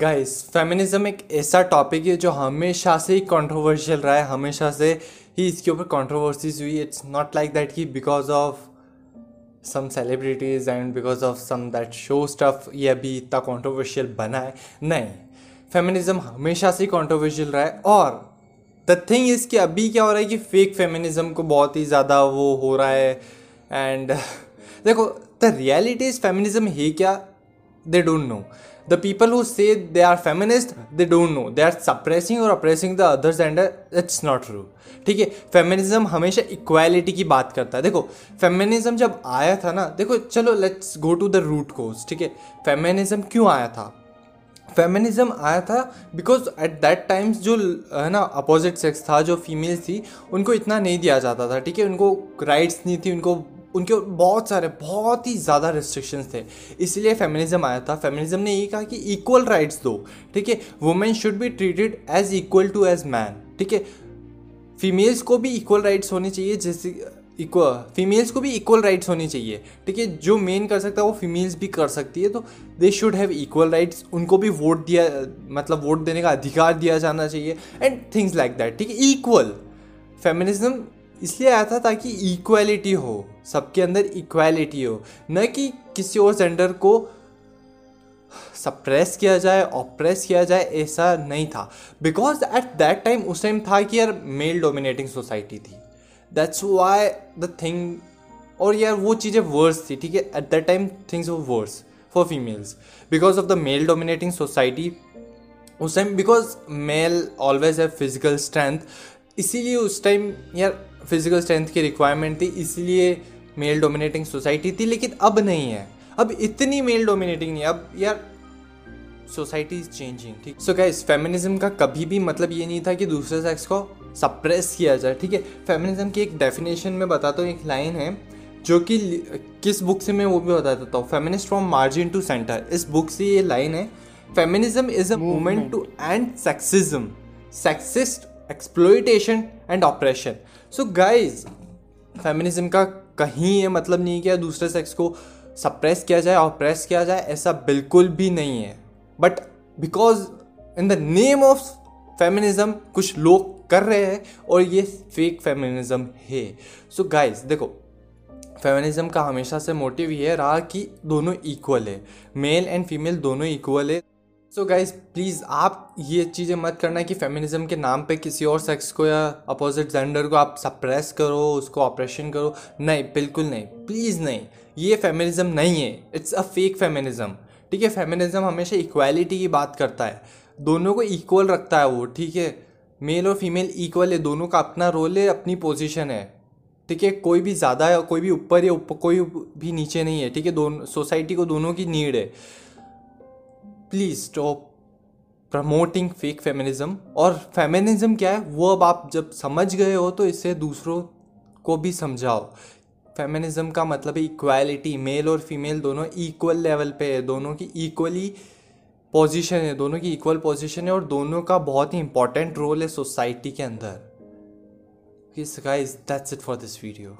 Guys feminism एक ऐसा topic है जो हमेशा से ही कंट्रोवर्शियल रहा है, हमेशा से ही इसके ऊपर कंट्रोवर्सीज हुई। इट्स नॉट लाइक दैट कि because of some celebrities and because of some that show stuff ये अभी इतना कंट्रोवर्शियल बना है। नहीं फेमिनिज्म हमेशा से ही कंट्रोवर्शियल रहा है। और द थिंग इज़ कि अभी क्या हो रहा है कि फेक फेमिनिज्म को बहुत ही ज़्यादा वो हो रहा है। एंड देखो द रियलिटी इज़ फेमिनिज्म है क्या? They don't know the people who say they are feminist, they don't know. They are suppressing or oppressing the others and it's not true. ठीक है? फेमिनिज्म हमेशा इक्वालिटी की बात करता है। देखो फेमिनिज्म जब आया था ना, देखो, चलो let's go to the root cause ठीक है? फेमिनिज्म क्यों आया था? फेमिनिज्म आया था बिकॉज़ एट दैट टाइम्स जो, है ना अपोजिट सेक्स था, जो फीमेल्स थी, उनको इतना नहीं दिया जाता था, ठीक है? उनको राइट्स नहीं थी, उनको उनके बहुत सारे, बहुत ही ज़्यादा रिस्ट्रिक्शंस थे। इसलिए फेमिनिज्म आया था। फेमिनिज्म ने ये कहा कि इक्वल राइट्स दो, ठीक है? Women should be treated as equal to as man ठीक है? फीमेल्स को भी इक्वल राइट्स होने चाहिए, जैसे इक्वल फीमेल्स को भी इक्वल राइट्स होनी चाहिए, ठीक है? जो मेन कर सकता है, वो फीमेल्स भी कर सकती है तो they should have equal rights उनको भी वोट दिया मतलब वोट देने का अधिकार दिया जाना चाहिए एंड थिंग्स लाइक दैट ठीक है? इक्वल फेमिनिज्म इसलिए आया था ताकि इक्वालिटी हो, सबके अंदर इक्वालिटी हो। न कि किसी और जेंडर को सप्रेस किया जाए ऑप्रेस किया जाए, ऐसा नहीं था। बिकॉज़ एट दैट टाइम उस टाइम था कि यार मेल डोमिनेटिंग सोसाइटी थी। दैट्स वाई द थिंग और यार वो चीज़ें वर्स थी, ठीक है? एट दैट टाइम थिंग्स वो worse for females because of the male dominating society उस time because male always have physical strength इसीलिए उस टाइम यार फ़िज़िकल स्ट्रेंथ की रिक्वायरमेंट थी इसलिए मेल डोमिनेटिंग सोसाइटी थी लेकिन अब नहीं है। अब इतनी मेल डोमिनेटिंग नहीं अब यार सोसाइटी इज़ चेंजिंग ठीक? सो गाइस फेमिनिज्म का कभी भी मतलब ये नहीं था कि दूसरे सेक्स को सप्रेस किया जाए ठीक है? फेमिनिज्म की एक डेफिनेशन में बताता हूँ एक लाइन है जो कि किस बुक से मैं वो भी बता देता हूँ। Feminist from margin to centre इस बुक से ये लाइन है feminism is a movement to end sexism sexist exploitation and operation so guys feminism का कहीं ये मतलब नहीं किया दूसरे सेक्स को सप्रेस किया जाए ऑप्रेस किया जाए, ऐसा बिल्कुल भी नहीं है. But because in the name of feminism कुछ लोग कर रहे हैं और ये फेक फेमिनिज्म है. सो so गाइज़ देखो फेमिनिज्म का हमेशा से मोटिव ये रहा कि दोनों इक्वल है. मेल एंड फीमेल दोनों इक्वल है. सो गाइज़ प्लीज़ आप ये चीज़ें मत करना कि फेमिनिज्म के नाम पे किसी और सेक्स को या अपोजिट जेंडर को आप सप्रेस करो, उसको ऑपरेशन करो। नहीं, बिल्कुल नहीं। प्लीज़ नहीं। ये फेमिनिज्म नहीं है। इट्स अ फेक फेमिनिज्म ठीक है? फेमिनिज्म हमेशा इक्वालिटी की बात करता है। दोनों को इक्वल रखता है वो, ठीक है? मेल और फीमेल इक्वल है। दोनों का अपना रोल है, अपनी पोजिशन है। ठीक है? कोई भी ज़्यादा कोई भी ऊपर या कोई भी नीचे नहीं है। ठीक है? दोनों सोसाइटी को दोनों की नीड है। Please stop promoting fake feminism और फेमिनिज्म क्या है? वो अब आप जब समझ गए हो तो इससे दूसरों को भी समझाओ। फेमिनिज्म का मतलब है इक्वालिटी मेल और फीमेल दोनों इक्वल लेवल पे है। दोनों की इक्वली पोजीशन है। दोनों की इक्वल पोजीशन है और दोनों का बहुत ही इंपॉर्टेंट रोल है सोसाइटी के अंदर। That's it for this video